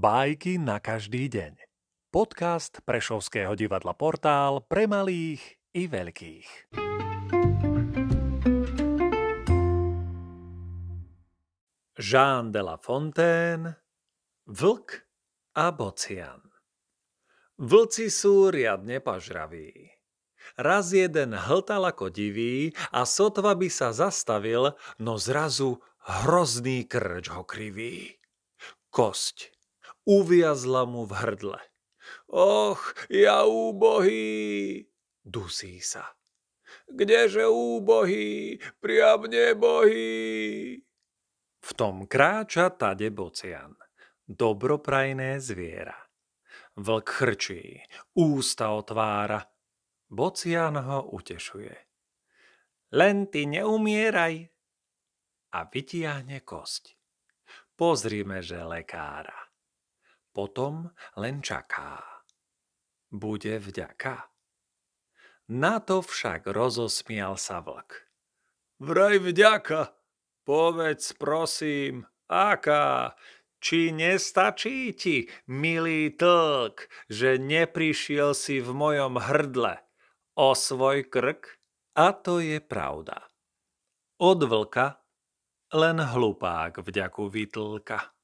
Bajky na každý deň. Podcast Prešovského divadla Portál pre malých i veľkých. Jean de la Fontaine Vlk a bocian Vlci sú riadne pažraví. Raz jeden hltal ako divý a sotva by sa zastavil, no zrazu hrozný krč ho kriví. Kosť uviazla mu v hrdle. Och, ja úbohý, dusí sa. Kdeže úbohý, priam nebohý. V tom kráča tade bocian, dobroprajné zviera. Vlk chrčí, ústa otvára, bocian ho utešuje. Len ty neumieraj a vytiahne kosť. Pozrime, že lekára. Potom len čaká. Bude vďaka. Na to však rozosmial sa vlk. Vraj vďaka, povedz prosím, aká, či nestačí ti, milý tlk, že neprišiel si v mojom hrdle o svoj krk? A to je pravda. Od vlka len hlupák vďaku vytlka.